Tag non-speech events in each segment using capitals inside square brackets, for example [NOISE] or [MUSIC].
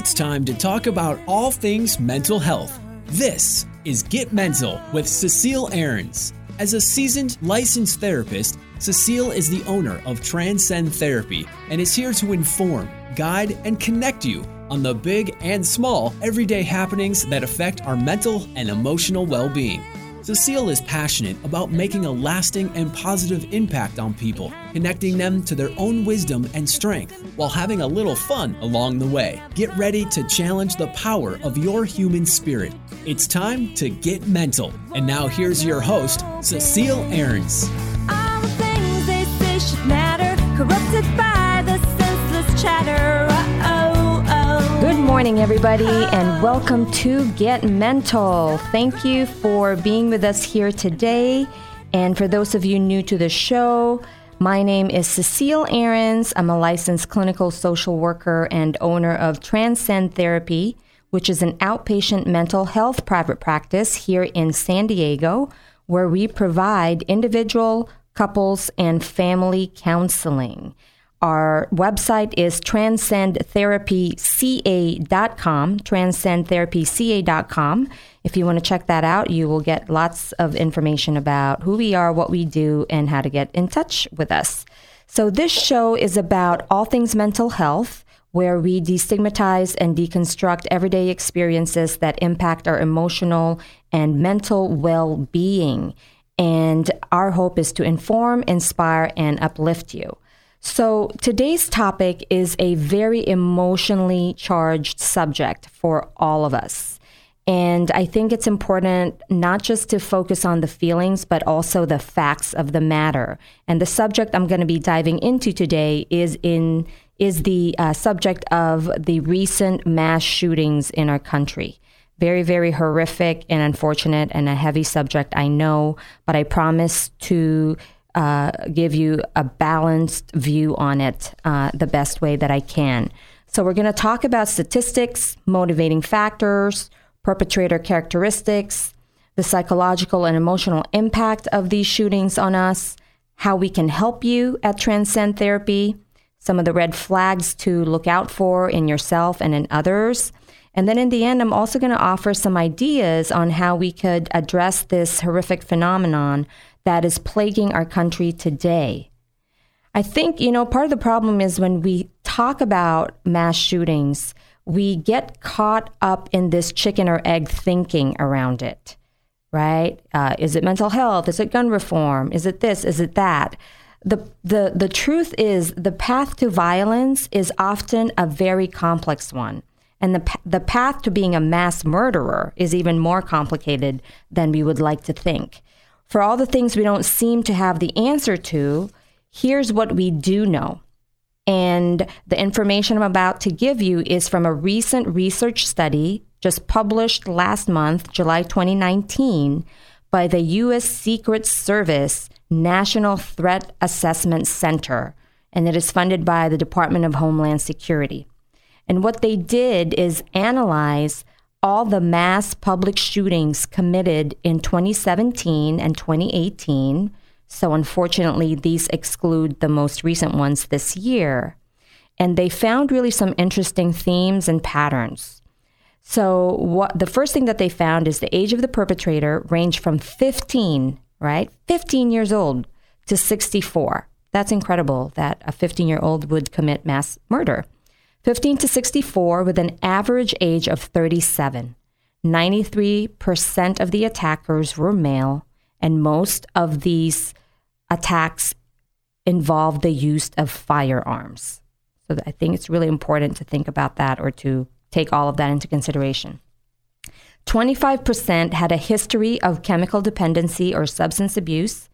It's time to talk about all things mental health. This is Get Mental with Cecile Ahrens. As a seasoned licensed therapist, Cecile is the owner of Transcend Therapy and is here to inform, guide, and connect you on the big and small everyday happenings that affect our mental and emotional well being. Cecile is passionate about making a lasting and positive impact on people, connecting them to their own wisdom and strength while having a little fun along the way. Get ready to challenge the power of your human spirit. It's time to get mental. And now here's your host, Cecile Ahrens. Morning, everybody, and welcome to Get Mental. Thank you for being with us here today. And for those of you new to the show, my name is Cecile Ahrens. I'm a licensed clinical social worker and owner of Transcend Therapy, which is an outpatient mental health private practice here in San Diego, where we provide individual, couples, and family counseling. Our website is transcendtherapyca.com, transcendtherapyca.com. If you want to check that out, you will get lots of information about who we are, what we do, and how to get in touch with us. So, this show is about all things mental health, where we destigmatize and deconstruct everyday experiences that impact our emotional and mental well being. And our hope is to inform, inspire, and uplift you. So, today's topic is a very emotionally charged subject for all of us. And I think it's important not just to focus on the feelings, but also the facts of the matter. And the subject I'm going to be diving into today is in is the uh, subject of the recent mass shootings in our country. Very, very horrific and unfortunate, and a heavy subject, I know. But I promise to uh, give you a balanced view on it uh, the best way that I can. So, we're going to talk about statistics, motivating factors, perpetrator characteristics, the psychological and emotional impact of these shootings on us, how we can help you at Transcend Therapy, some of the red flags to look out for in yourself and in others. And then in the end, I'm also going to offer some ideas on how we could address this horrific phenomenon that is plaguing our country today. I think, you know, part of the problem is when we talk about mass shootings, we get caught up in this chicken or egg thinking around it, right? Uh, is it mental health? Is it gun reform? Is it this? Is it that? The, the, the truth is, the path to violence is often a very complex one. And the, the path to being a mass murderer is even more complicated than we would like to think. For all the things we don't seem to have the answer to, here's what we do know. And the information I'm about to give you is from a recent research study just published last month, July 2019, by the U.S. Secret Service National Threat Assessment Center, and it is funded by the Department of Homeland Security. And what they did is analyze all the mass public shootings committed in 2017 and 2018. So, unfortunately, these exclude the most recent ones this year. And they found really some interesting themes and patterns. So, what the first thing that they found is the age of the perpetrator ranged from 15, right? 15 years old to 64. That's incredible that a 15 year old would commit mass murder. 15 to 64 with an average age of 37. 93% of the attackers were male, and most of these attacks involved the use of firearms. So I think it's really important to think about that or to take all of that into consideration. 25% had a history of chemical dependency or substance abuse.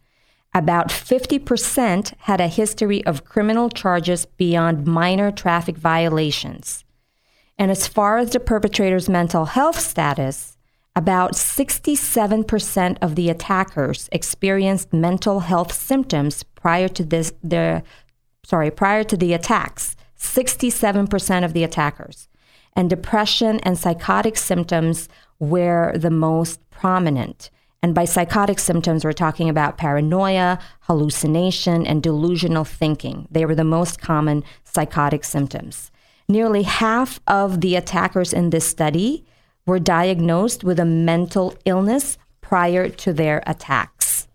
About 50% had a history of criminal charges beyond minor traffic violations. And as far as the perpetrator's mental health status, about 67% of the attackers experienced mental health symptoms prior to this the sorry, prior to the attacks. 67% of the attackers. And depression and psychotic symptoms were the most prominent. And by psychotic symptoms, we're talking about paranoia, hallucination, and delusional thinking. They were the most common psychotic symptoms. Nearly half of the attackers in this study were diagnosed with a mental illness prior to their attacks.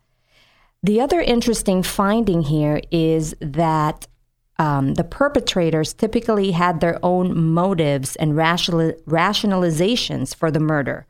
The other interesting finding here is that um, the perpetrators typically had their own motives and rational, rationalizations for the murder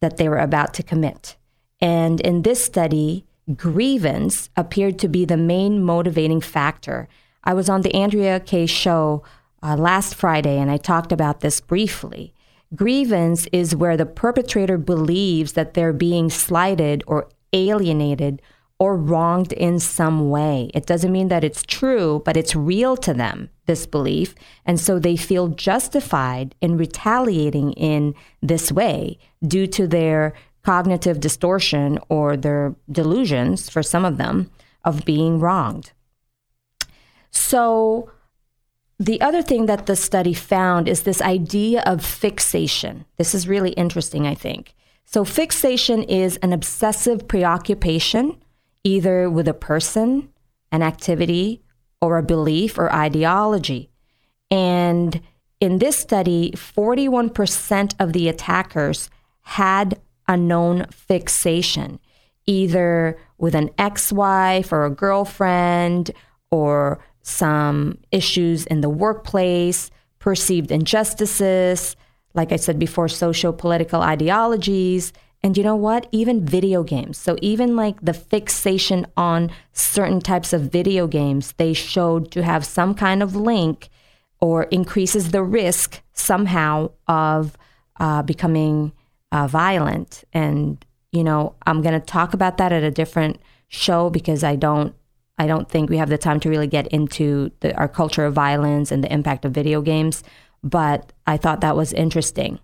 that they were about to commit. And in this study, grievance appeared to be the main motivating factor. I was on the Andrea Kaye show uh, last Friday and I talked about this briefly. Grievance is where the perpetrator believes that they're being slighted or alienated or wronged in some way. It doesn't mean that it's true, but it's real to them, this belief. And so they feel justified in retaliating in this way due to their cognitive distortion or their delusions, for some of them, of being wronged. So, the other thing that the study found is this idea of fixation. This is really interesting, I think. So, fixation is an obsessive preoccupation either with a person, an activity, or a belief or ideology. And in this study, 41% of the attackers had a known fixation, either with an ex wife or a girlfriend, or some issues in the workplace, perceived injustices, like I said before, social political ideologies, and you know what? Even video games. So, even like the fixation on certain types of video games, they showed to have some kind of link or increases the risk somehow of uh, becoming uh, violent. And, you know, I'm going to talk about that at a different show because I don't. I don't think we have the time to really get into the, our culture of violence and the impact of video games, but I thought that was interesting.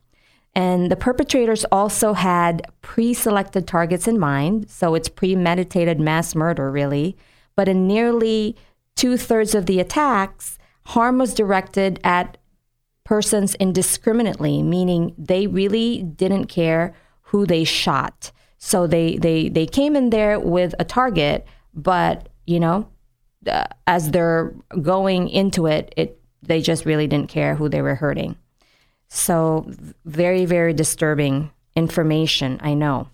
And the perpetrators also had pre selected targets in mind. So it's premeditated mass murder, really. But in nearly two thirds of the attacks, harm was directed at persons indiscriminately, meaning they really didn't care who they shot. So they, they, they came in there with a target, but, you know, uh, as they're going into it, it, they just really didn't care who they were hurting. So, very, very disturbing information, I know.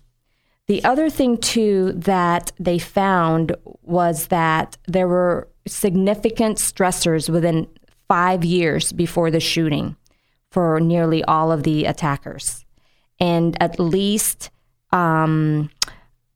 The other thing, too, that they found was that there were significant stressors within five years before the shooting for nearly all of the attackers. And at least um,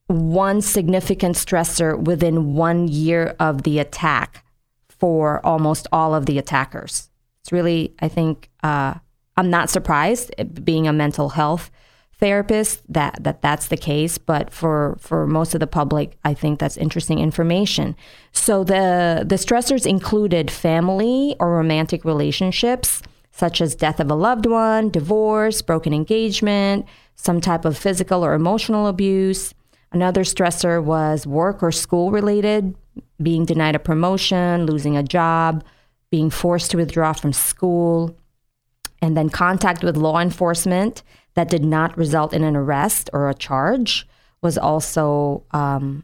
one significant stressor within one year of the attack for almost all of the attackers. It's really, I think, uh, I'm not surprised, being a mental health therapist, that, that that's the case. But for, for most of the public, I think that's interesting information. So the, the stressors included family or romantic relationships, such as death of a loved one, divorce, broken engagement, some type of physical or emotional abuse. Another stressor was work or school related, being denied a promotion, losing a job, being forced to withdraw from school, and then contact with law enforcement that did not result in an arrest or a charge was also um,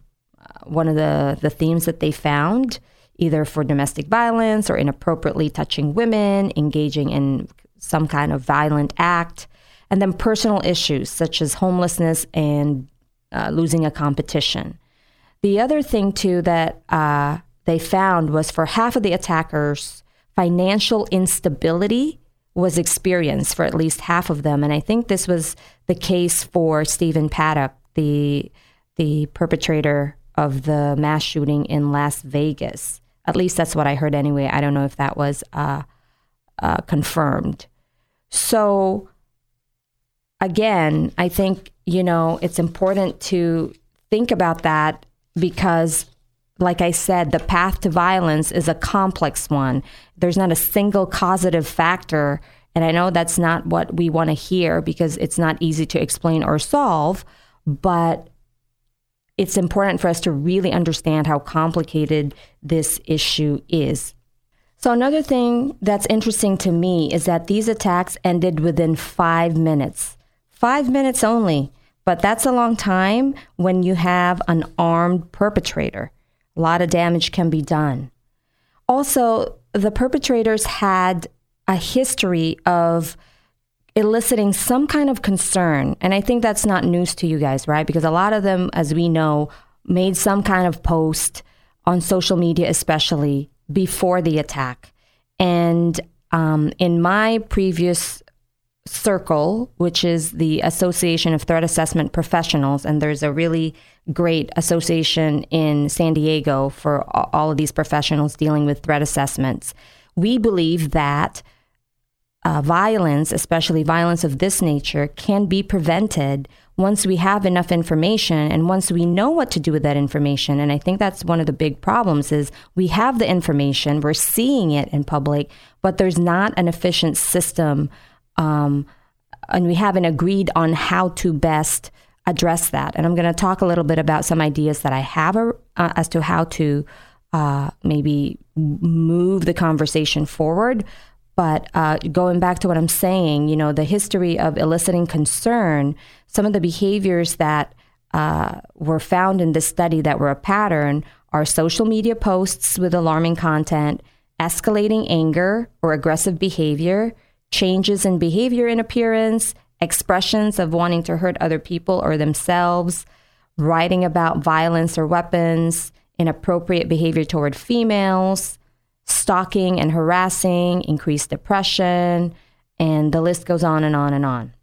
one of the, the themes that they found, either for domestic violence or inappropriately touching women, engaging in some kind of violent act, and then personal issues such as homelessness and uh, losing a competition. The other thing, too, that uh, they found was for half of the attackers, financial instability was experienced for at least half of them. And I think this was the case for Stephen Paddock, the the perpetrator of the mass shooting in Las Vegas. At least that's what I heard anyway. I don't know if that was uh, uh, confirmed. So again, I think you know it's important to think about that because like I said, the path to violence is a complex one. There's not a single causative factor. And I know that's not what we want to hear because it's not easy to explain or solve, but it's important for us to really understand how complicated this issue is. So, another thing that's interesting to me is that these attacks ended within five minutes. Five minutes only. But that's a long time when you have an armed perpetrator. A lot of damage can be done. Also, the perpetrators had a history of eliciting some kind of concern. And I think that's not news to you guys, right? Because a lot of them, as we know, made some kind of post on social media, especially before the attack. And um, in my previous circle, which is the Association of Threat Assessment Professionals, and there's a really great association in San Diego for all of these professionals dealing with threat assessments. We believe that uh, violence, especially violence of this nature, can be prevented once we have enough information and once we know what to do with that information. And I think that's one of the big problems is we have the information, we're seeing it in public, but there's not an efficient system, um, and we haven't agreed on how to best address that. And I'm going to talk a little bit about some ideas that I have uh, as to how to uh, maybe move the conversation forward. But uh, going back to what I'm saying, you know, the history of eliciting concern, some of the behaviors that uh, were found in this study that were a pattern are social media posts with alarming content, escalating anger or aggressive behavior, changes in behavior and appearance, expressions of wanting to hurt other people or themselves, writing about violence or weapons, inappropriate behavior toward females, stalking and harassing, increased depression, and the list goes on and on and on.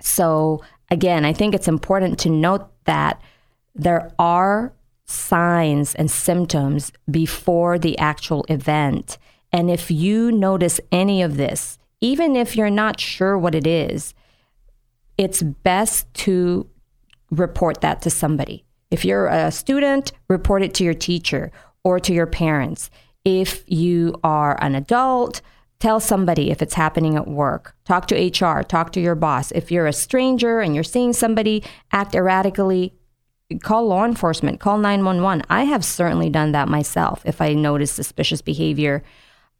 So, again, I think it's important to note that there are signs and symptoms before the actual event. And if you notice any of this, even if you're not sure what it is, it's best to report that to somebody. If you're a student, report it to your teacher or to your parents. If you are an adult, tell somebody if it's happening at work. Talk to HR, talk to your boss. If you're a stranger and you're seeing somebody act erratically, call law enforcement, call 911. I have certainly done that myself if I notice suspicious behavior.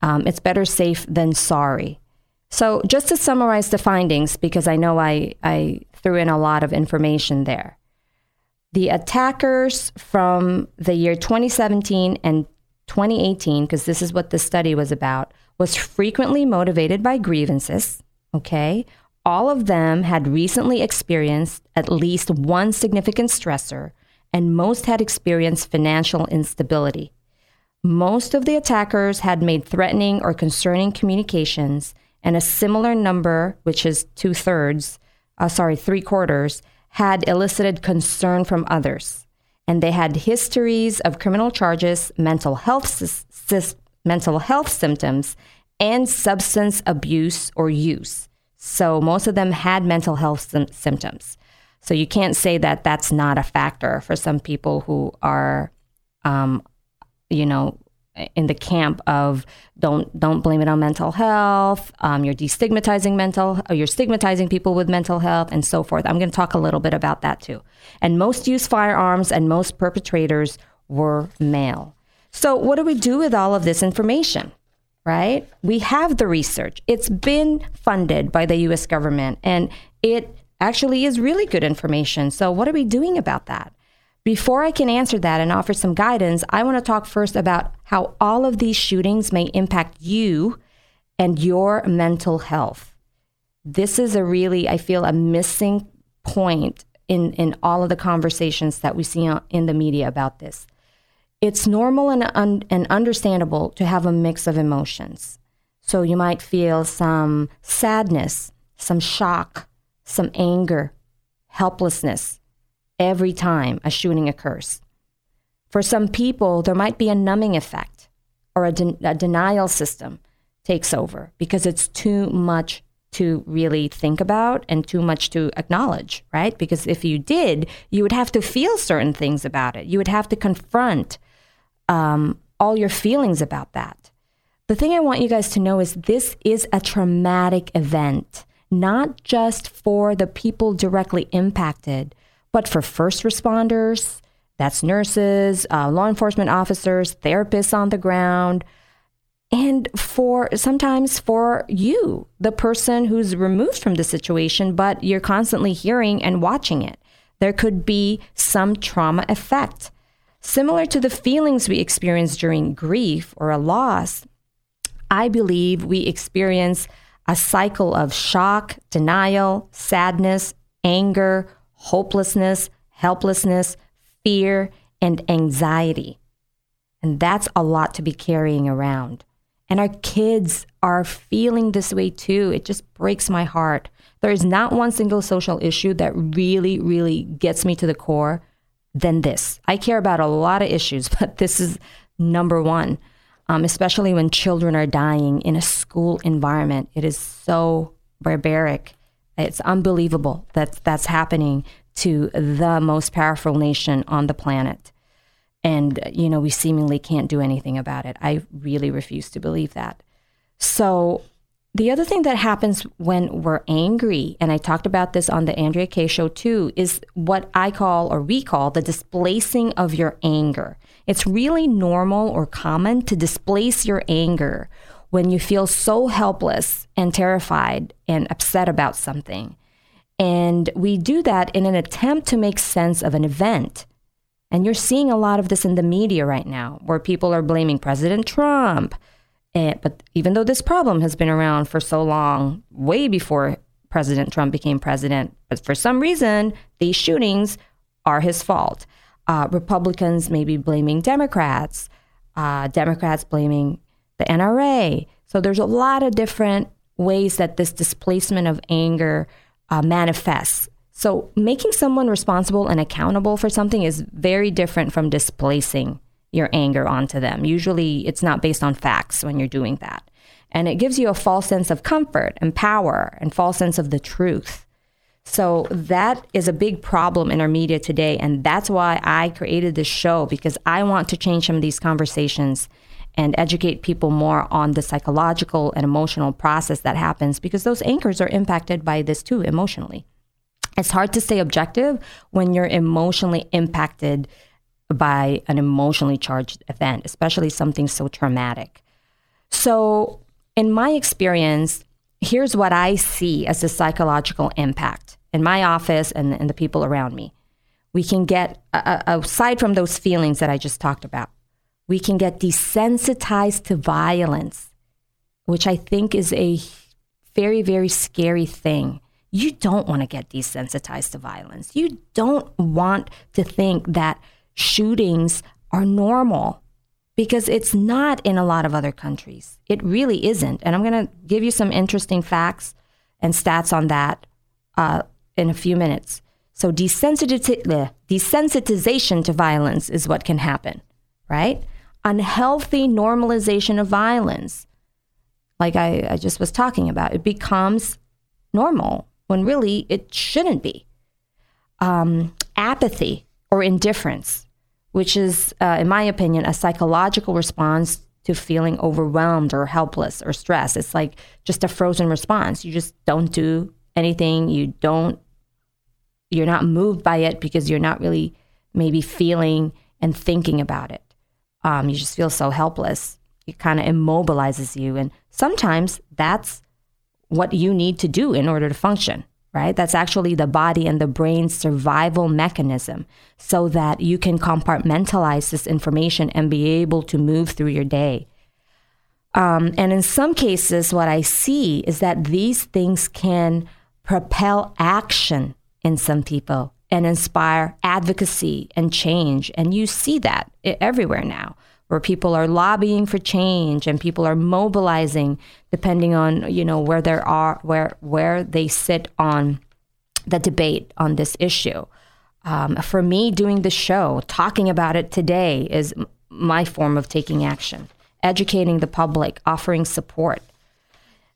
Um, it's better safe than sorry. So, just to summarize the findings, because I know I, I threw in a lot of information there. The attackers from the year 2017 and 2018, because this is what the study was about, was frequently motivated by grievances. Okay. All of them had recently experienced at least one significant stressor, and most had experienced financial instability. Most of the attackers had made threatening or concerning communications, and a similar number, which is two thirds, uh, sorry, three quarters, had elicited concern from others and they had histories of criminal charges, mental health mental health symptoms, and substance abuse or use. So most of them had mental health symptoms. So you can't say that that's not a factor for some people who are, um, you know, in the camp of don't don't blame it on mental health. Um, you're destigmatizing mental, or you're stigmatizing people with mental health, and so forth. I'm going to talk a little bit about that too. And most use firearms, and most perpetrators were male. So what do we do with all of this information? Right? We have the research. It's been funded by the U.S. government, and it actually is really good information. So what are we doing about that? Before I can answer that and offer some guidance, I want to talk first about how all of these shootings may impact you and your mental health. This is a really, I feel, a missing point in, in all of the conversations that we see in the media about this. It's normal and, un, and understandable to have a mix of emotions. So you might feel some sadness, some shock, some anger, helplessness, every time a shooting occurs. For some people, there might be a numbing effect or a, de- a denial system takes over because it's too much to really think about and too much to acknowledge, right? Because if you did, you would have to feel certain things about it. You would have to confront um, all your feelings about that. The thing I want you guys to know is this is a traumatic event, not just for the people directly impacted, but for first responders, that's nurses, uh, law enforcement officers, therapists on the ground, and for sometimes for you, the person who's removed from the situation, but you're constantly hearing and watching it. There could be some trauma effect. Similar to the feelings we experience during grief or a loss, I believe we experience a cycle of shock, denial, sadness, anger, hopelessness, helplessness, fear, and anxiety. And that's a lot to be carrying around. And our kids are feeling this way too. It just breaks my heart. There is not one single social issue that really, really gets me to the core than this. I care about a lot of issues, [LAUGHS] but this is number one, um, especially when children are dying in a school environment. It is so barbaric. It's unbelievable that that's happening to the most powerful nation on the planet. And, you know, we seemingly can't do anything about it. I really refuse to believe that. So, the other thing that happens when we're angry, and I talked about this on the Andrea Kaye show too, is what I call or we call the displacing of your anger. It's really normal or common to displace your anger when you feel so helpless and terrified and upset about something. And we do that in an attempt to make sense of an event. And you're seeing a lot of this in the media right now, where people are blaming President Trump. And, but even though this problem has been around for so long, way before President Trump became president, but for some reason, these shootings are his fault. Uh, Republicans may be blaming Democrats, uh, Democrats blaming the NRA. So there's a lot of different ways that this displacement of anger uh, manifests. So making someone responsible and accountable for something is very different from displacing your anger onto them. Usually it's not based on facts when you're doing that. And it gives you a false sense of comfort and power and false sense of the truth. So that is a big problem in our media today. And that's why I created this show because I want to change some of these conversations and educate people more on the psychological and emotional process that happens because those anchors are impacted by this too emotionally. It's hard to stay objective when you're emotionally impacted by an emotionally charged event, especially something so traumatic. So, in my experience, here's what I see as the psychological impact in my office and, and the people around me. We can get, uh, aside from those feelings that I just talked about, we can get desensitized to violence, which I think is a very, very scary thing. You don't want to get desensitized to violence. You don't want to think that shootings are normal because it's not in a lot of other countries. It really isn't. And I'm going to give you some interesting facts and stats on that uh, in a few minutes. So, desensitization to violence is what can happen, right? Unhealthy normalization of violence, like I, I just was talking about. It becomes normal when really it shouldn't be. Um, apathy or indifference, which is, uh, in my opinion, a psychological response to feeling overwhelmed or helpless or stressed. It's like just a frozen response. You just don't do anything. You don't, you're not moved by it because you're not really maybe feeling and thinking about it um, you just feel so helpless. It kind of immobilizes you. And sometimes that's what you need to do in order to function, right? That's actually the body and the brain's survival mechanism so that you can compartmentalize this information and be able to move through your day. Um, and in some cases, what I see is that these things can propel action in some people and inspire advocacy and change. And you see that everywhere now, where people are lobbying for change and people are mobilizing, depending on you know where there are where where they sit on the debate on this issue. Um, for me, doing the show, talking about it today, is my form of taking action, educating the public, offering support.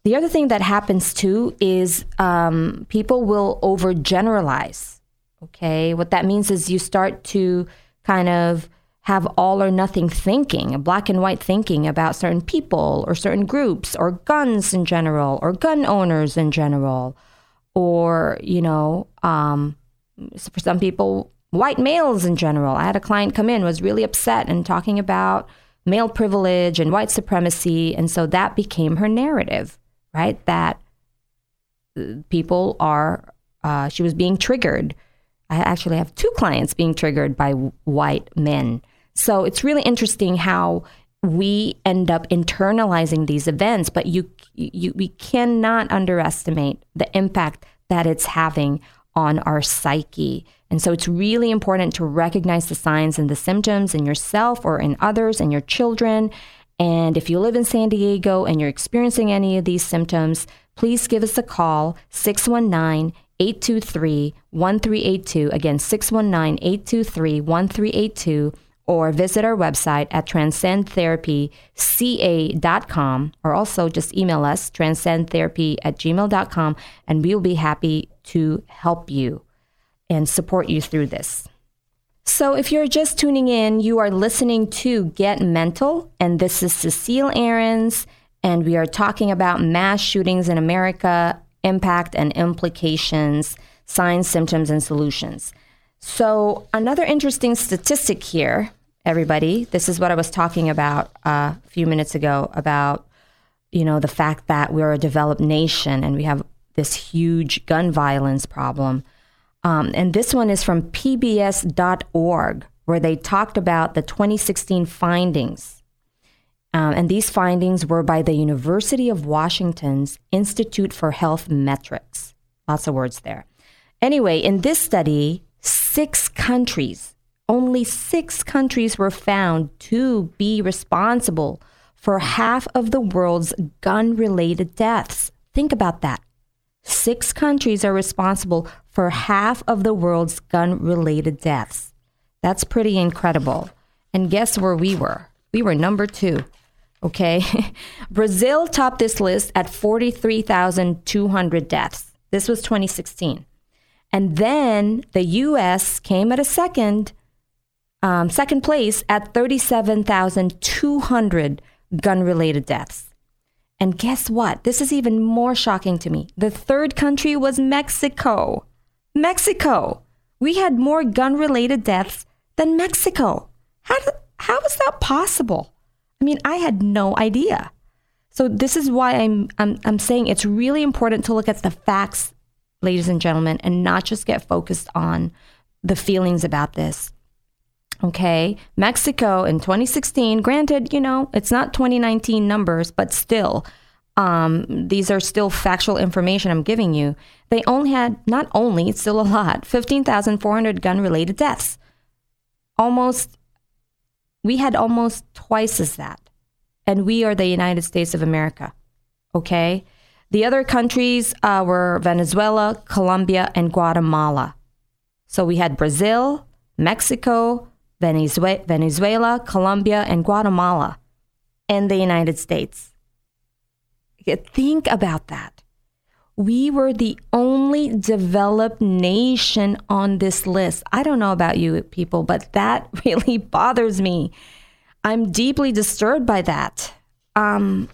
The other thing that happens too is um, people will overgeneralize Okay. What that means is you start to kind of have all or nothing thinking, black and white thinking about certain people or certain groups or guns in general or gun owners in general. Or, you know, um, for some people, white males in general. I had a client come in, was really upset and talking about male privilege and white supremacy. And so that became her narrative, right? That uh, people are, uh, she was being triggered I actually have two clients being triggered by white men. So it's really interesting how we end up internalizing these events, but you, you we cannot underestimate the impact that it's having on our psyche. And so it's really important to recognize the signs and the symptoms in yourself or in others and your children. And if you live in San Diego and you're experiencing any of these symptoms, please give us a call 619 823 1382. Again, 619 823 1382 or visit our website at transcendtherapyca.com or also just email us transcendtherapy at gmail.com and we will be happy to help you and support you through this. So, if you're just tuning in, you are listening to Get Mental, and this is Cecile Ahrens, and we are talking about mass shootings in America, impact and implications, signs, symptoms, and solutions. So, another interesting statistic here, everybody. This is what I was talking about uh, a few minutes ago about, you know, the fact that we're a developed nation and we have this huge gun violence problem. Um, and this one is from PBS.org, where they talked about the 2016 findings. Um, and these findings were by the University of Washington's Institute for Health Metrics. Lots of words there. Anyway, in this study, six countries, only six countries were found to be responsible for half of the world's gun related deaths. Think about that. Six countries are responsible for half of the world's gun related deaths. That's pretty incredible. And guess where we were? We were number two. Okay. [LAUGHS] Brazil topped this list at 43,200 deaths. This was 2016. And then the US came at a second, um, second place at 37,200 gun related deaths. And guess what? This is even more shocking to me. The third country was Mexico. Mexico. We had more gun related deaths than Mexico. How, how is that possible? I mean, I had no idea. So this is why I'm, I'm, I'm saying it's really important to look at the facts ladies and gentlemen, and not just get focused on the feelings about this. Okay. Mexico in 2016, granted, you know, it's not 2019 numbers, but still, um, these are still factual information I'm giving you. They only had, not only, it's still a lot, 15,400 gun related deaths. Almost, we had almost twice as that. And we are the United States of America. Okay. The other countries uh, were Venezuela, Colombia, and Guatemala. So we had Brazil, Mexico, Venezuela, Venezuela, Colombia, and Guatemala, and the United States. Think about that. We were the only developed nation on this list. I don't know about you people, but that [LAUGHS] really bothers me. I'm deeply disturbed by that. Um,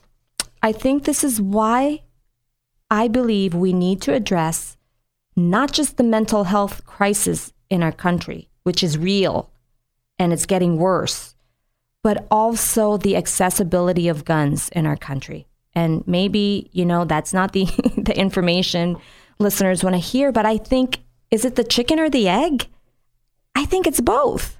I think this is why I believe we need to address not just the mental health crisis in our country, which is real and it's getting worse, but also the accessibility of guns in our country. And maybe, you know, that's not the, [LAUGHS] the information listeners want to hear, but I think is it the chicken or the egg? I think it's both.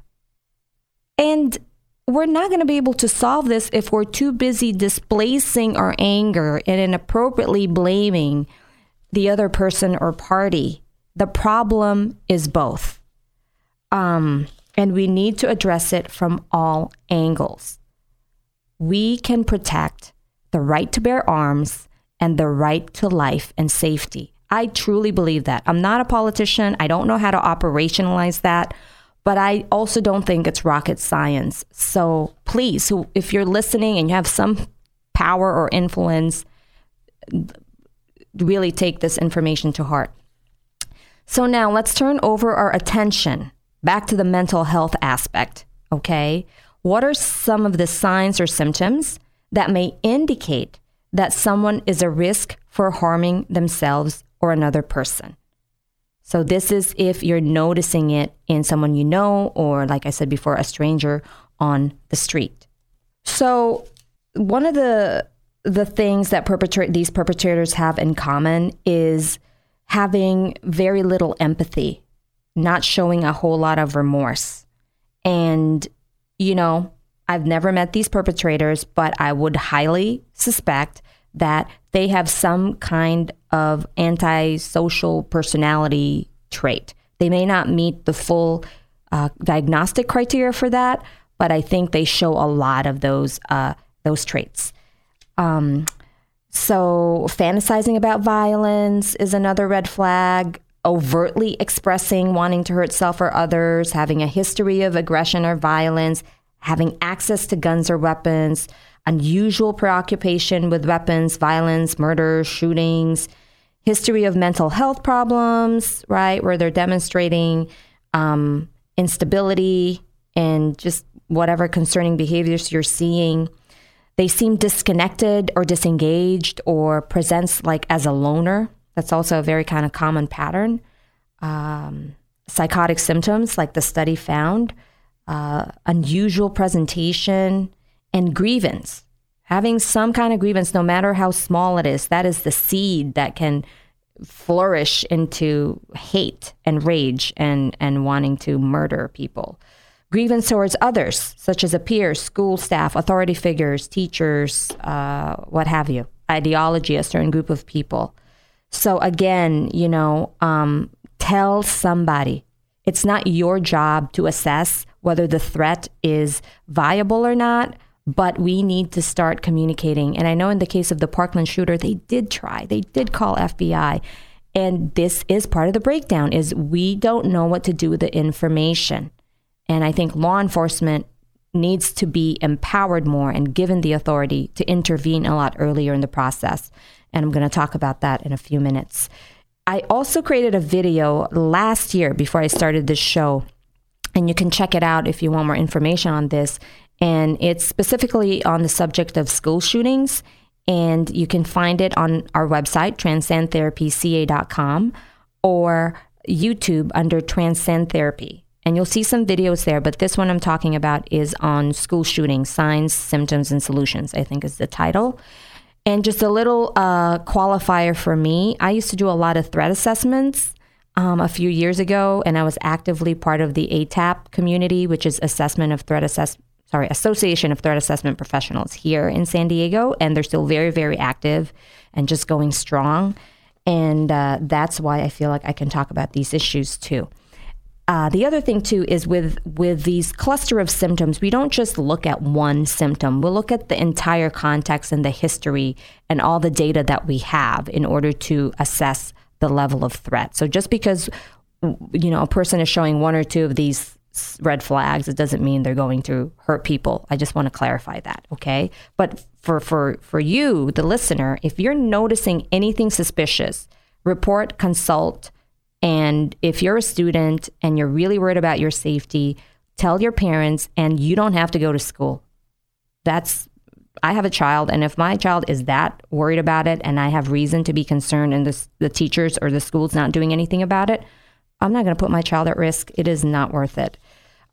And we're not going to be able to solve this if we're too busy displacing our anger and inappropriately blaming the other person or party. The problem is both. Um, and we need to address it from all angles. We can protect the right to bear arms and the right to life and safety. I truly believe that. I'm not a politician. I don't know how to operationalize that but I also don't think it's rocket science. So please, if you're listening and you have some power or influence, really take this information to heart. So now let's turn over our attention back to the mental health aspect. Okay. What are some of the signs or symptoms that may indicate that someone is a risk for harming themselves or another person? So this is if you're noticing it in someone you know, or like I said before, a stranger on the street. So one of the the things that these perpetrators have in common is having very little empathy, not showing a whole lot of remorse. And, you know, I've never met these perpetrators, but I would highly suspect that they have some kind of antisocial personality trait. They may not meet the full uh, diagnostic criteria for that, but I think they show a lot of those uh, those traits. Um, so, fantasizing about violence is another red flag. Overtly expressing wanting to hurt self or others, having a history of aggression or violence, having access to guns or weapons, unusual preoccupation with weapons, violence, murder, shootings, history of mental health problems, right, where they're demonstrating um, instability and just whatever concerning behaviors you're seeing. They seem disconnected or disengaged or presents like as a loner. That's also a very kind of common pattern. Um, psychotic symptoms, like the study found, uh, unusual presentation, and grievance. Having some kind of grievance, no matter how small it is, that is the seed that can flourish into hate and rage and, and wanting to murder people. Grievance towards others, such as a peer, school staff, authority figures, teachers, uh, what have you, ideology, a certain group of people. So, again, you know, um, tell somebody. It's not your job to assess whether the threat is viable or not, but we need to start communicating. And I know in the case of the Parkland shooter, they did try, they did call FBI. And this is part of the breakdown is we don't know what to do with the information. And I think law enforcement needs to be empowered more and given the authority to intervene a lot earlier in the process. And I'm going to talk about that in a few minutes. I also created a video last year before I started this show, and you can check it out if you want more information on this. And it's specifically on the subject of school shootings. And you can find it on our website, transcendtherapyca.com, or YouTube under Transcend Therapy. And you'll see some videos there, but this one I'm talking about is on school shootings, signs, symptoms, and solutions, I think is the title. And just a little uh, qualifier for me I used to do a lot of threat assessments um, a few years ago, and I was actively part of the ATAP community, which is Assessment of Threat Assess sorry, Association of Threat Assessment Professionals here in San Diego, and they're still very, very active and just going strong. And uh, that's why I feel like I can talk about these issues too. Uh, the other thing too is with with these cluster of symptoms, we don't just look at one symptom. We'll look at the entire context and the history and all the data that we have in order to assess the level of threat. So just because you know a person is showing one or two of these red flags, it doesn't mean they're going to hurt people. I just want to clarify that, okay? But for for for you, the listener, if you're noticing anything suspicious, report, consult and if you're a student and you're really worried about your safety, tell your parents and you don't have to go to school. That's I have a child, and if my child is that worried about it and I have reason to be concerned and the, the teachers or the school's not doing anything about it, I'm not going to put my child at risk. It is not worth it.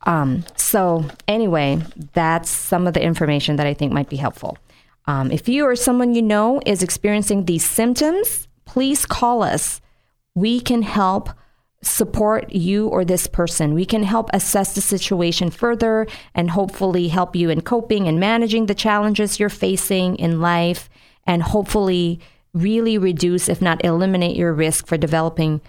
Um, so, anyway, that's some of the information that I think might be helpful. Um, if you or someone you know is experiencing these symptoms, please call us we can help support you or this person. We can help assess the situation further and hopefully help you in coping and managing the challenges you're facing in life and hopefully really reduce, if not eliminate, your risk for developing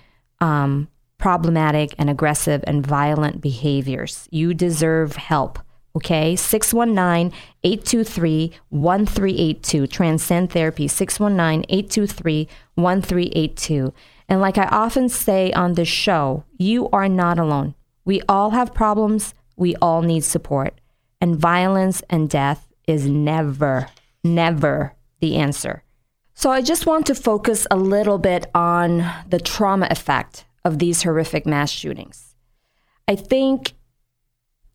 um, problematic and aggressive and violent behaviors. You deserve help. Okay, 619 823 1382. Transcend Therapy, 619 823 1382. And like I often say on this show, you are not alone. We all have problems. We all need support. And violence and death is never, never the answer. So I just want to focus a little bit on the trauma effect of these horrific mass shootings. I think,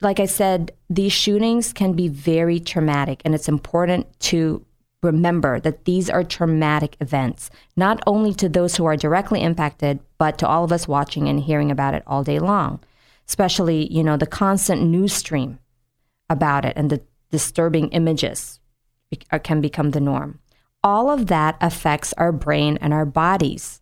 like I said, these shootings can be very traumatic, and it's important to remember that these are traumatic events, not only to those who are directly impacted, but to all of us watching and hearing about it all day long. Especially, you know, the constant news stream about it and the disturbing images uh, can become the norm. All of that affects our brain and our bodies.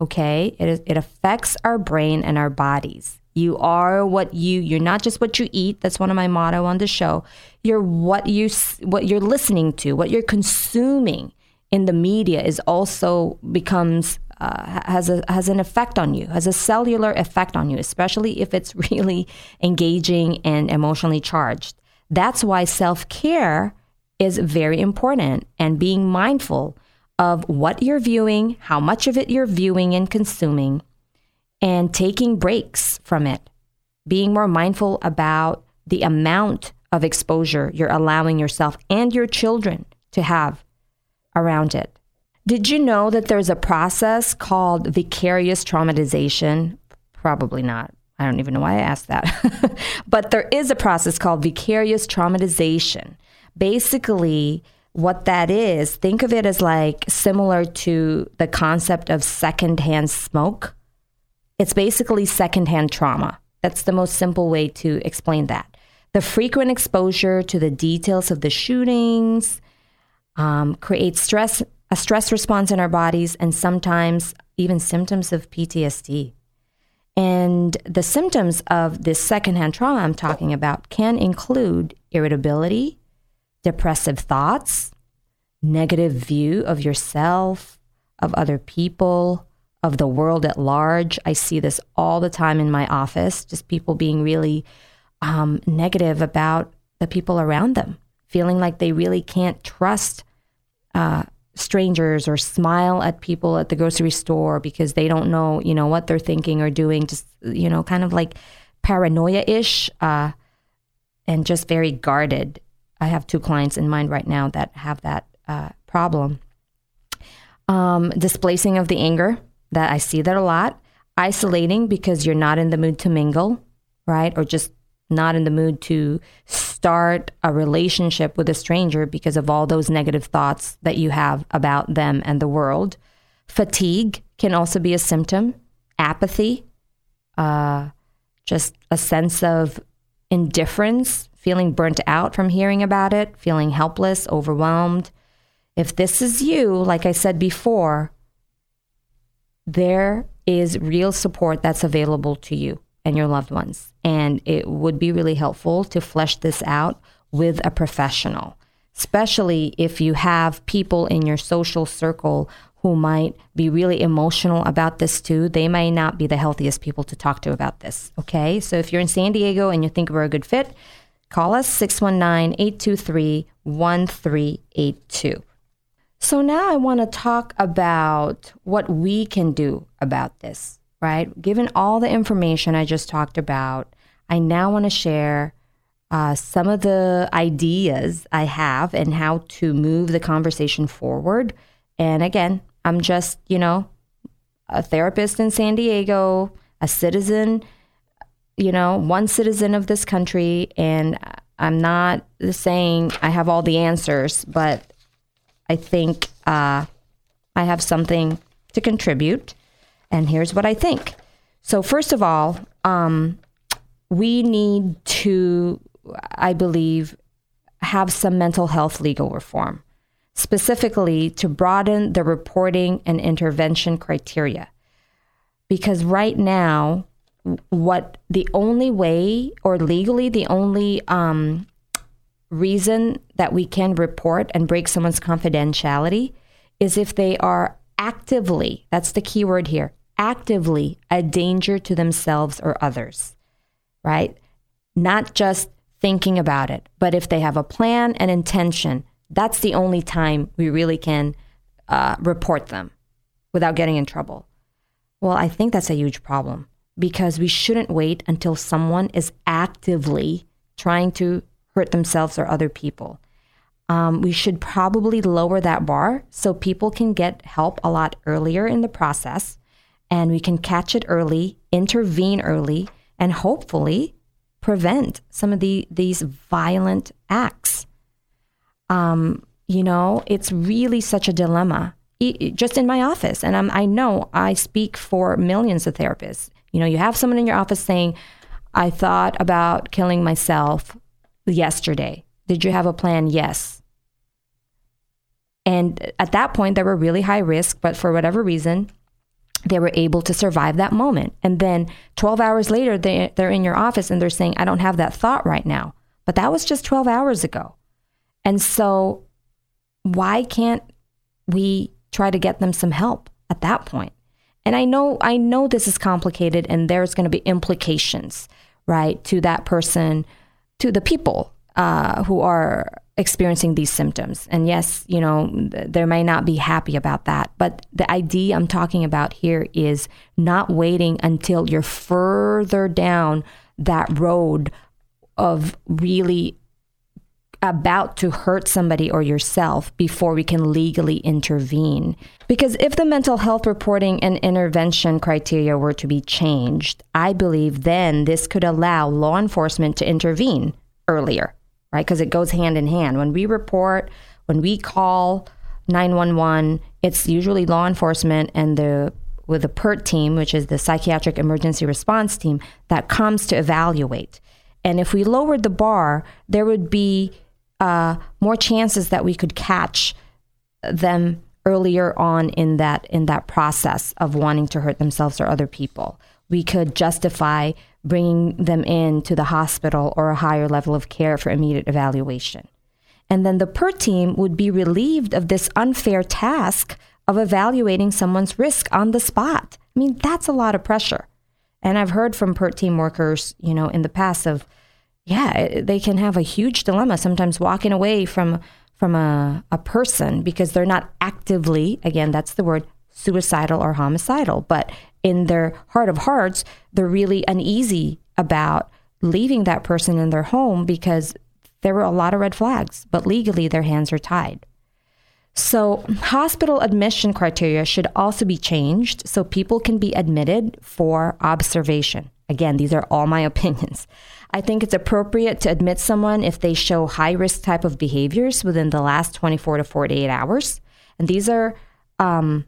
Okay. It, is, it affects our brain and our bodies. You are what you, you're not just what you eat. That's one of my motto on the show. You're what you, what you're listening to, what you're consuming in the media is also becomes uh, has a has an effect on you, has a cellular effect on you, especially if it's [LAUGHS] really engaging and emotionally charged. That's why self care is very important and being mindful of what you're viewing, how much of it you're viewing and consuming, and taking breaks from it. Being more mindful about the amount of exposure you're allowing yourself and your children to have around it. Did you know that there's a process called vicarious traumatization? Probably not. I don't even know why I asked that. [LAUGHS] but there is a process called vicarious traumatization. Basically, what that is, think of it as like similar to the concept of secondhand smoke. It's basically secondhand trauma. That's the most simple way to explain that. The frequent exposure to the details of the shootings um, creates stress, a stress response in our bodies, and sometimes even symptoms of PTSD. And the symptoms of this secondhand trauma I'm talking about can include irritability, depressive thoughts, negative view of yourself, of other people, of the world at large. I see this all the time in my office, just people being really um, negative about the people around them, feeling like they really can't trust uh, strangers or smile at people at the grocery store because they don't know, you know, what they're thinking or doing. Just, you know, kind of like paranoia ish uh, and just very guarded. I have two clients in mind right now that have that uh, problem. Um, displacing of the anger, that I see that a lot. Isolating because you're not in the mood to mingle, right? Or just not in the mood to start a relationship with a stranger because of all those negative thoughts that you have about them and the world. Fatigue can also be a symptom, apathy, uh, just a sense of indifference, feeling burnt out from hearing about it, feeling helpless, overwhelmed. If this is you, like I said before, there is real support that's available to you and your loved ones. And it would be really helpful to flesh this out with a professional, especially if you have people in your social circle who might be really emotional about this too. They may not be the healthiest people to talk to about this. Okay. So if you're in San Diego and you think we're a good fit, call us 619 823 1382. So now I want to talk about what we can do about this right? Given all the information I just talked about, I now want to share uh, some of the ideas I have and how to move the conversation forward. And again, I'm just, you know, a therapist in San Diego, a citizen, you know, one citizen of this country. And I'm not saying I have all the answers, but I think uh, I have something to contribute. And here's what I think. So, first of all, um, we need to, I believe, have some mental health legal reform, specifically to broaden the reporting and intervention criteria. Because right now, what the only way, or legally, the only um, reason that we can report and break someone's confidentiality is if they are actively, that's the key word here, actively a danger to themselves or others, right? Not just thinking about it, but if they have a plan and intention, that's the only time we really can uh, report them without getting in trouble. Well, I think that's a huge problem because we shouldn't wait until someone is actively trying to hurt themselves or other people. Um, we should probably lower that bar so people can get help a lot earlier in the process and we can catch it early, intervene early, and hopefully prevent some of the these violent acts. Um, you know, it's really such a dilemma. just in my office, and I'm, I know I speak for millions of therapists. You know, you have someone in your office saying, "I thought about killing myself yesterday. Did you have a plan?" Yes. And at that point, they were really high risk, but for whatever reason, they were able to survive that moment. And then 12 hours later, they, they're in your office and they're saying, I don't have that thought right now. But that was just 12 hours ago. And so, why can't we try to get them some help at that point? And I know, I know this is complicated and there's going to be implications, right, to that person, to the people uh, who are experiencing these symptoms. And yes, you know, th- they may not be happy about that. But the idea I'm talking about here is not waiting until you're further down that road of really about to hurt somebody or yourself before we can legally intervene. Because if the mental health reporting and intervention criteria were to be changed, I believe then this could allow law enforcement to intervene earlier right? Because it goes hand in hand. When we report, when we call 911, it's usually law enforcement and the with the PERT team, which is the psychiatric emergency response team, that comes to evaluate. And if we lowered the bar, there would be uh, more chances that we could catch them earlier on in that in that process of wanting to hurt themselves or other people. We could justify bringing them in to the hospital or a higher level of care for immediate evaluation. And then the PERT team would be relieved of this unfair task of evaluating someone's risk on the spot. I mean, that's a lot of pressure. And I've heard from PERT team workers, you know, in the past of, yeah, they can have a huge dilemma sometimes walking away from from a, a person because they're not actively, again, that's the word, suicidal or homicidal, but in their heart of hearts, they're really uneasy about leaving that person in their home because there were a lot of red flags, but legally their hands are tied. So, hospital admission criteria should also be changed so people can be admitted for observation. Again, these are all my [LAUGHS] opinions. I think it's appropriate to admit someone if they show high risk type of behaviors within the last 24 to 48 hours. And these are um,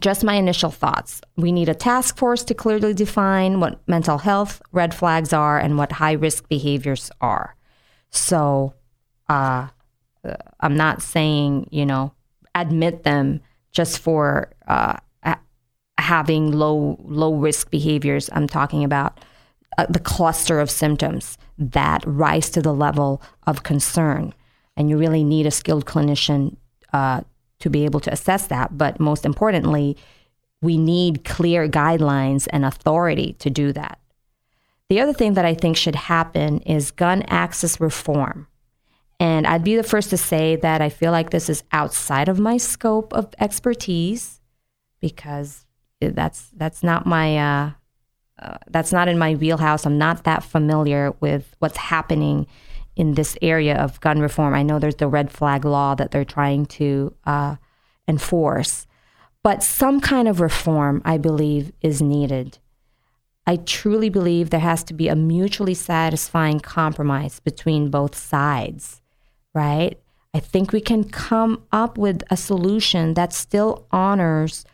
just my initial thoughts. We need a task force to clearly define what mental health red flags are and what high risk behaviors are. So, uh, I'm not saying, you know, admit them just for uh, having low low risk behaviors. I'm talking about uh, the cluster of symptoms that rise to the level of concern, and you really need a skilled clinician uh, to be able to assess that. But most importantly, we need clear guidelines and authority to do that. The other thing that I think should happen is gun access reform. And I'd be the first to say that I feel like this is outside of my scope of expertise because that's that's not my uh, that's not in my wheelhouse. I'm not that familiar with what's happening in this area of gun reform. I know there's the red flag law that they're trying to uh, enforce, but some kind of reform, I believe, is needed. I truly believe there has to be a mutually satisfying compromise between both sides, right? I think we can come up with a solution that still honors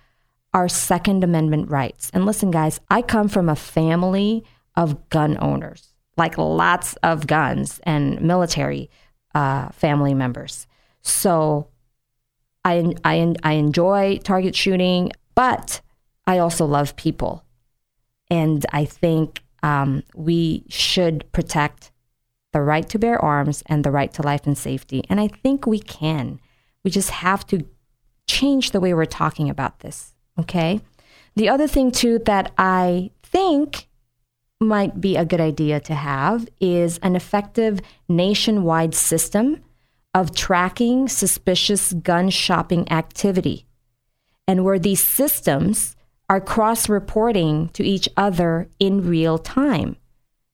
our Second Amendment rights. And listen, guys, I come from a family of gun owners like lots of guns and military uh, family members. So I, I, I enjoy target shooting, but I also love people. And I think um, we should protect the right to bear arms and the right to life and safety. And I think we can. We just have to change the way we're talking about this. Okay. The other thing, too, that I think might be a good idea to have is an effective nationwide system of tracking suspicious gun shopping activity and where these systems are cross reporting to each other in real time,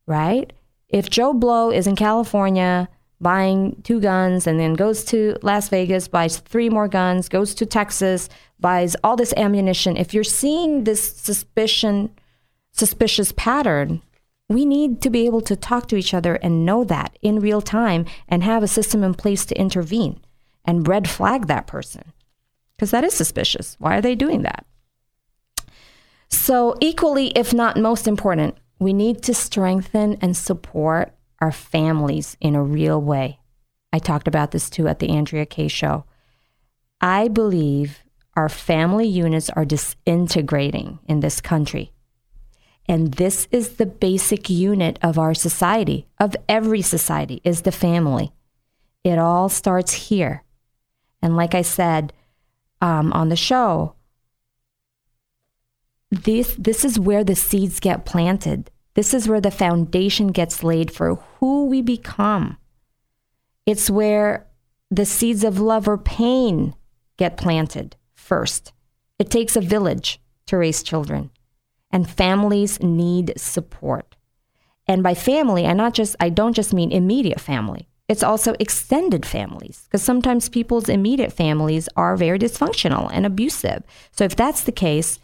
right? If Joe Blow is in California buying two guns and then goes to Las Vegas, buys three more guns, goes to Texas, buys all this ammunition, if you're seeing this suspicion, suspicious pattern, we need to be able to talk to each other and know that in real time and have a system in place to intervene and red flag that person. Because that is suspicious. Why are they doing that? So, equally, if not most important, we need to strengthen and support our families in a real way. I talked about this too at the Andrea Kaye show. I believe our family units are disintegrating in this country. And this is the basic unit of our society, of every society, is the family. It all starts here. And like I said um, on the show, this, this is where the seeds get planted. This is where the foundation gets laid for who we become. It's where the seeds of love or pain get planted first. It takes a village to raise children, and families need support. And by family, I not just I don't just mean immediate family. It's also extended families because sometimes people's immediate families are very dysfunctional and abusive. So if that's the case,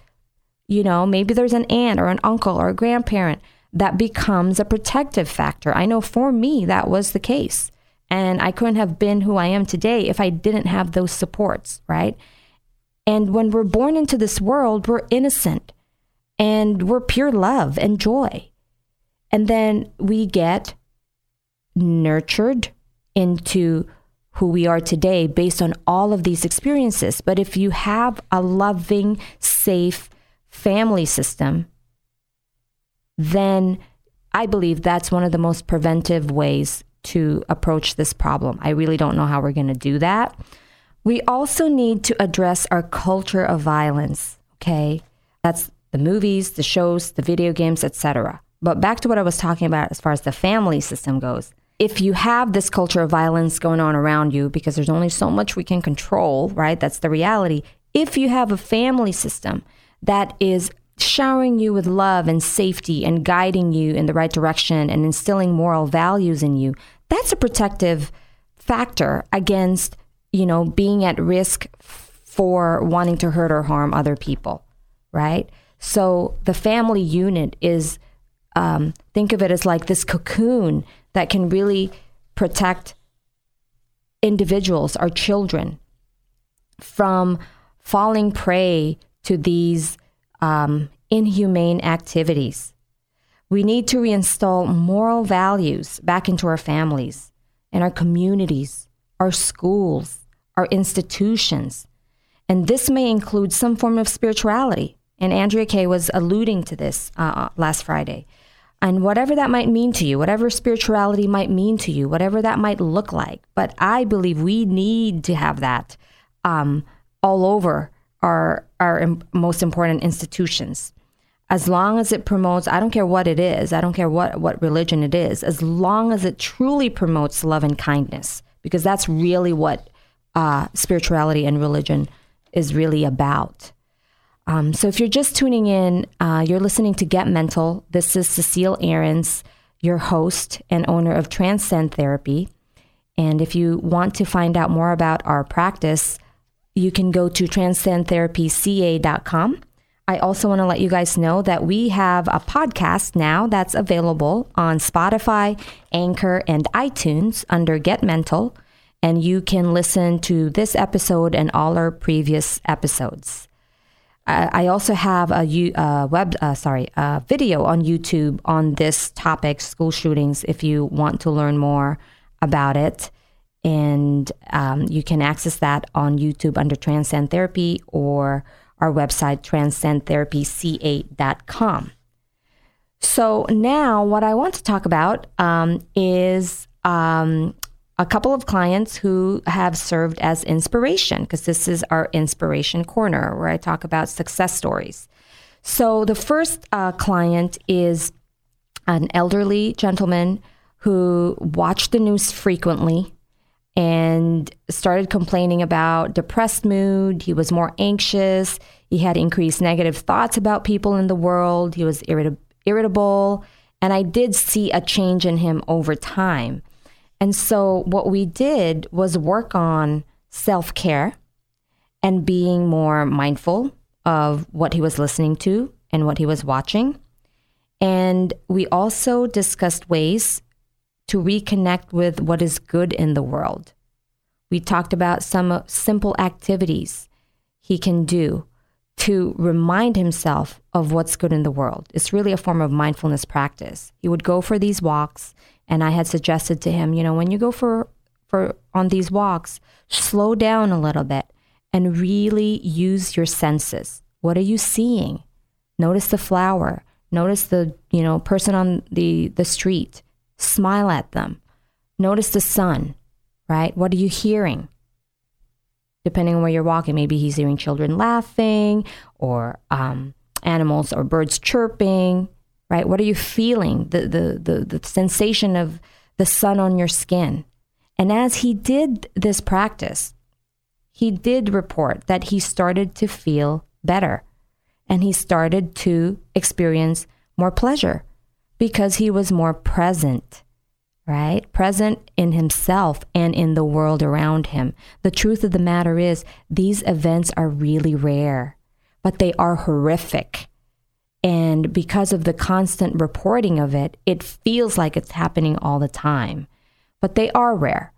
you know, maybe there's an aunt or an uncle or a grandparent that becomes a protective factor. I know for me that was the case. And I couldn't have been who I am today if I didn't have those supports, right? And when we're born into this world, we're innocent and we're pure love and joy. And then we get nurtured into who we are today based on all of these experiences. But if you have a loving, safe family system, then I believe that's one of the most preventive ways to approach this problem. I really don't know how we're going to do that. We also need to address our culture of violence, okay? That's the movies, the shows, the video games, etc. But back to what I was talking about as far as the family system goes. If you have this culture of violence going on around you because there's only so much we can control, right? That's the reality. If you have a family system that is showering you with love and safety and guiding you in the right direction and instilling moral values in you, that's a protective factor against, you know, being at risk for wanting to hurt or harm other people, right? So the family unit is, um, think of it as like this cocoon that can really protect individuals, our children, from falling prey to these um, inhumane activities. We need to reinstall moral values back into our families and our communities, our schools, our institutions. And this may include some form of spirituality. And Andrea Kaye was alluding to this uh, uh, last Friday. And whatever that might mean to you, whatever spirituality might mean to you, whatever that might look like. But I believe we need to have that um, all over our, our most important institutions. As long as it promotes i don't care what it is i don't care what, what religion it is as long as it truly promotes love and kindness because that's really what uh, spirituality and religion is really about. Um, so if you're just tuning in uh, you're listening to get mental. This is cecile ahrens your host and owner of transcend therapy. And if you want to find out more about our practice you can go to transcendtherapyca.com I also want to let you guys know that we have a podcast now that's available on Spotify, Anchor, and iTunes under Get Mental. And you can listen to this episode and all our previous episodes. I also have a uh, web, uh, sorry, a video on YouTube on this topic, school shootings, if you want to learn more about it. And um, you can access that on YouTube under Transcend Therapy or our website, transcendtherapyca.com. So now, what I want to talk about um, is um, a couple of clients who have served as inspiration, because this is our inspiration corner where I talk about success stories. So the first uh, client is an elderly gentleman who watched the news frequently and started complaining about depressed mood. He was more anxious. He had increased negative thoughts about people in the world. He was irrit- irritable. And I did see a change in him over time. And so, what we did was work on self care and being more mindful of what he was listening to and what he was watching. And we also discussed ways to reconnect with what is good in the world. We talked about some simple activities he can do to remind himself of what's good in the world. It's really a form of mindfulness practice. He would go for these walks, and I had suggested to him, you know, when you go for for on these walks, slow down a little bit and really use your senses. What are you seeing? Notice the flower. Notice the, you know, person on the, the street. Smile at them. Notice the sun, right? What are you hearing? Depending on where you're walking, maybe he's hearing children laughing or um, animals or birds chirping, right? What are you feeling? The, the, the, the sensation of the sun on your skin. And as he did this practice, he did report that he started to feel better and he started to experience more pleasure because he was more present, right? Present in himself and in the world around him. The truth of the matter is, these events are really rare, but they are horrific. And because of the constant reporting of it, it feels like it's happening all the time. But they are rare.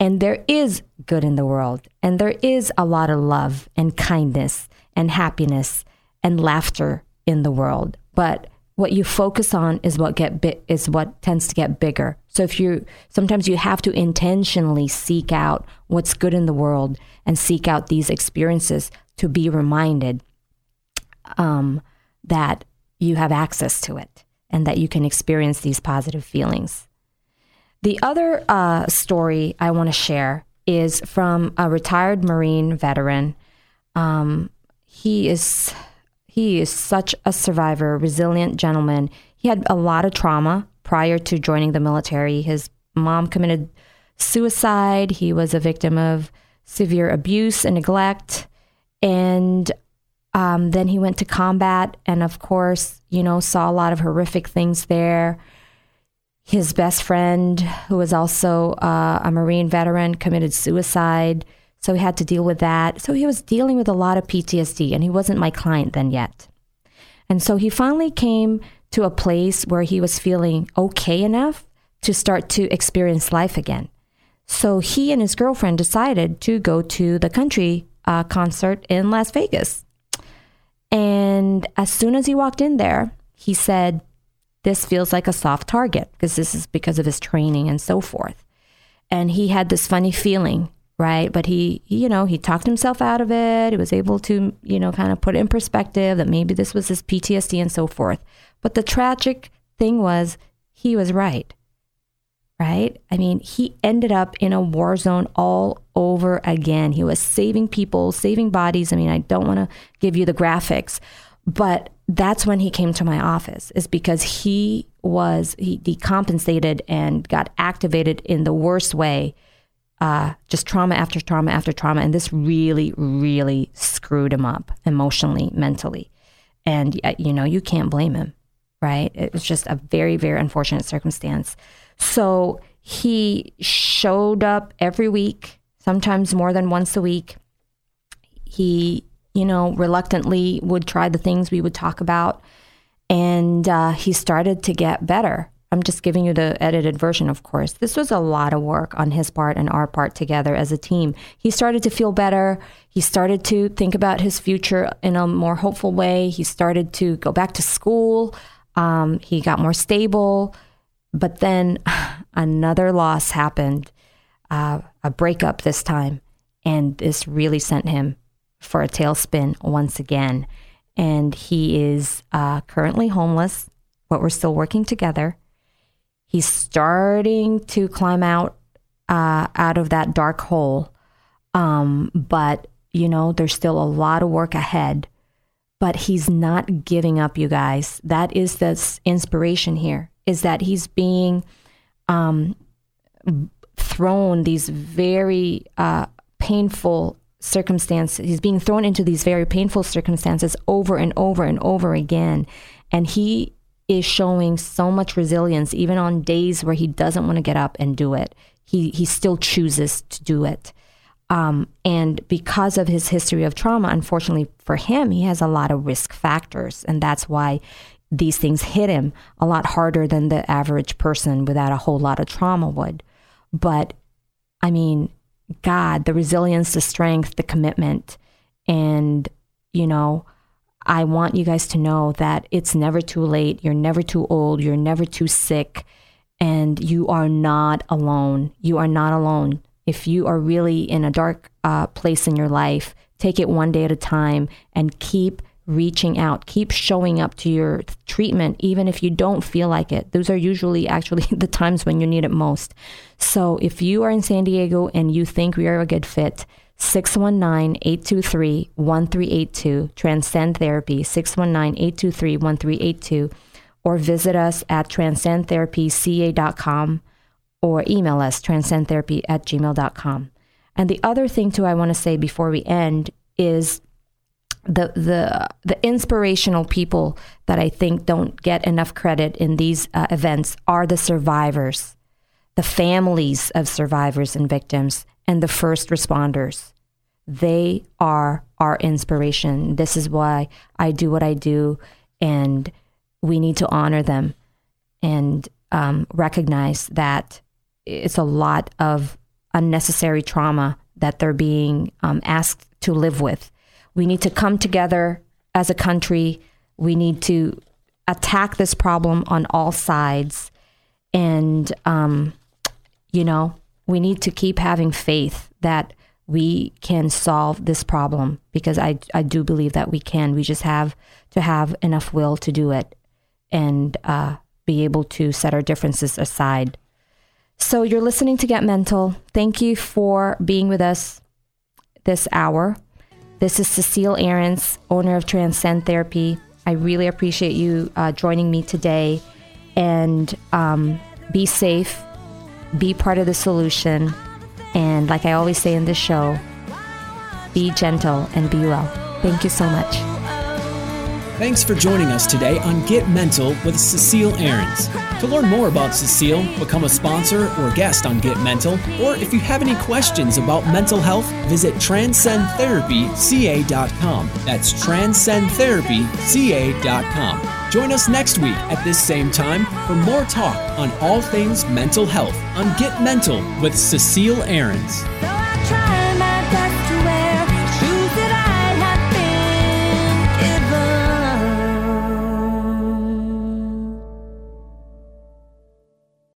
And there is good in the world, and there is a lot of love and kindness and happiness and laughter in the world. But what you focus on is what get is what tends to get bigger. So if you sometimes you have to intentionally seek out what's good in the world and seek out these experiences to be reminded um, that you have access to it and that you can experience these positive feelings. The other uh, story I want to share is from a retired Marine veteran. Um, he is he is such a survivor, resilient gentleman. He had a lot of trauma prior to joining the military. His mom committed suicide. He was a victim of severe abuse and neglect, and um, then he went to combat, and of course, you know, saw a lot of horrific things there his best friend, who was also uh, a Marine veteran, committed suicide. So he had to deal with that. So he was dealing with a lot of PTSD, and he wasn't my client then yet. And so he finally came to a place where he was feeling okay enough to start to experience life again. So he and his girlfriend decided to go to the country uh, concert in Las Vegas. And as soon as he walked in there, he said, this feels like a soft target because this is because of his training and so forth. And he had this funny feeling, right? But he, you know, he talked himself out of it. He was able to, you know, kind of put it in perspective that maybe this was his PTSD and so forth. But the tragic thing was he was right, right? I mean, he ended up in a war zone all over again. He was saving people, saving bodies. I mean, I don't want to give you the graphics, but that's when he came to my office is because he was he decompensated and got activated in the worst way uh, just trauma after trauma after trauma. And this really really screwed him up emotionally mentally. And you know you can't blame him right? It was just a very very unfortunate circumstance. So he showed up every week sometimes more than once a week. He you know, reluctantly would try the things we would talk about. And uh, he started to get better. I'm just giving you the edited version, of course. This was a lot of work on his part and our part together as a team. He started to feel better. He started to think about his future in a more hopeful way. He started to go back to school. Um, he got more stable. But then [SIGHS] another loss happened, uh, a breakup this time. And this really sent him for a tailspin once again. And he is uh, currently homeless, but we're still working together. He's starting to climb out uh, out of that dark hole. Um, but, you know, there's still a lot of work ahead. But he's not giving up, you guys. That is the inspiration here, is that he's being um, thrown these very uh, painful circumstances. He's being thrown into these very painful circumstances over and over and over again. And he is showing so much resilience, even on days where he doesn't want to get up and do it. He, he still chooses to do it. Um, and because of his history of trauma, unfortunately for him, he has a lot of risk factors. And that's why these things hit him a lot harder than the average person without a whole lot of trauma would. But I mean, God, the resilience, the strength, the commitment. And, you know, I want you guys to know that it's never too late. You're never too old. You're never too sick. And you are not alone. You are not alone if you are really in a dark uh, place in your life, take it one day at a time and keep reaching out, keep showing up to your treatment, even if you don't feel like it. Those are usually actually [LAUGHS] the times when you need it most. So if you are in San Diego and you think we are a good fit, 619-823-1382, Transcend Therapy, 619-823-1382, or visit us at transcendtherapyca.com or email us transcendtherapy at gmail.com. And the other thing too I want to say before we end is the the the inspirational people that I think don't get enough credit in these uh, events are the survivors, the families of survivors and victims, and the first responders. They are our inspiration. This is why I do what I do, and we need to honor them and um, recognize that it's a lot of unnecessary trauma that they're being um, asked to live with we need to come together as a country. We need to attack this problem on all sides. And, um, you know, we need to keep having faith that we can solve this problem because I, I do believe that we can. We just have to have enough will to do it and uh, be able to set our differences aside. So you're listening to Get Mental. Thank you for being with us this hour. This is Cecile Ahrens, owner of Transcend Therapy. I really appreciate you uh, joining me today. And um, be safe, be part of the solution. And like I always say in this show, be gentle and be well. Thank you so much. Thanks for joining us today on Get Mental with Cecile Ahrens. To learn more about Cecile, become a sponsor or guest on Get Mental, or if you have any questions about mental health, visit transcendtherapyca.com. That's transcendtherapyca.com. Join us next week at this same time for more talk on all things mental health on Get Mental with Cecile Ahrens.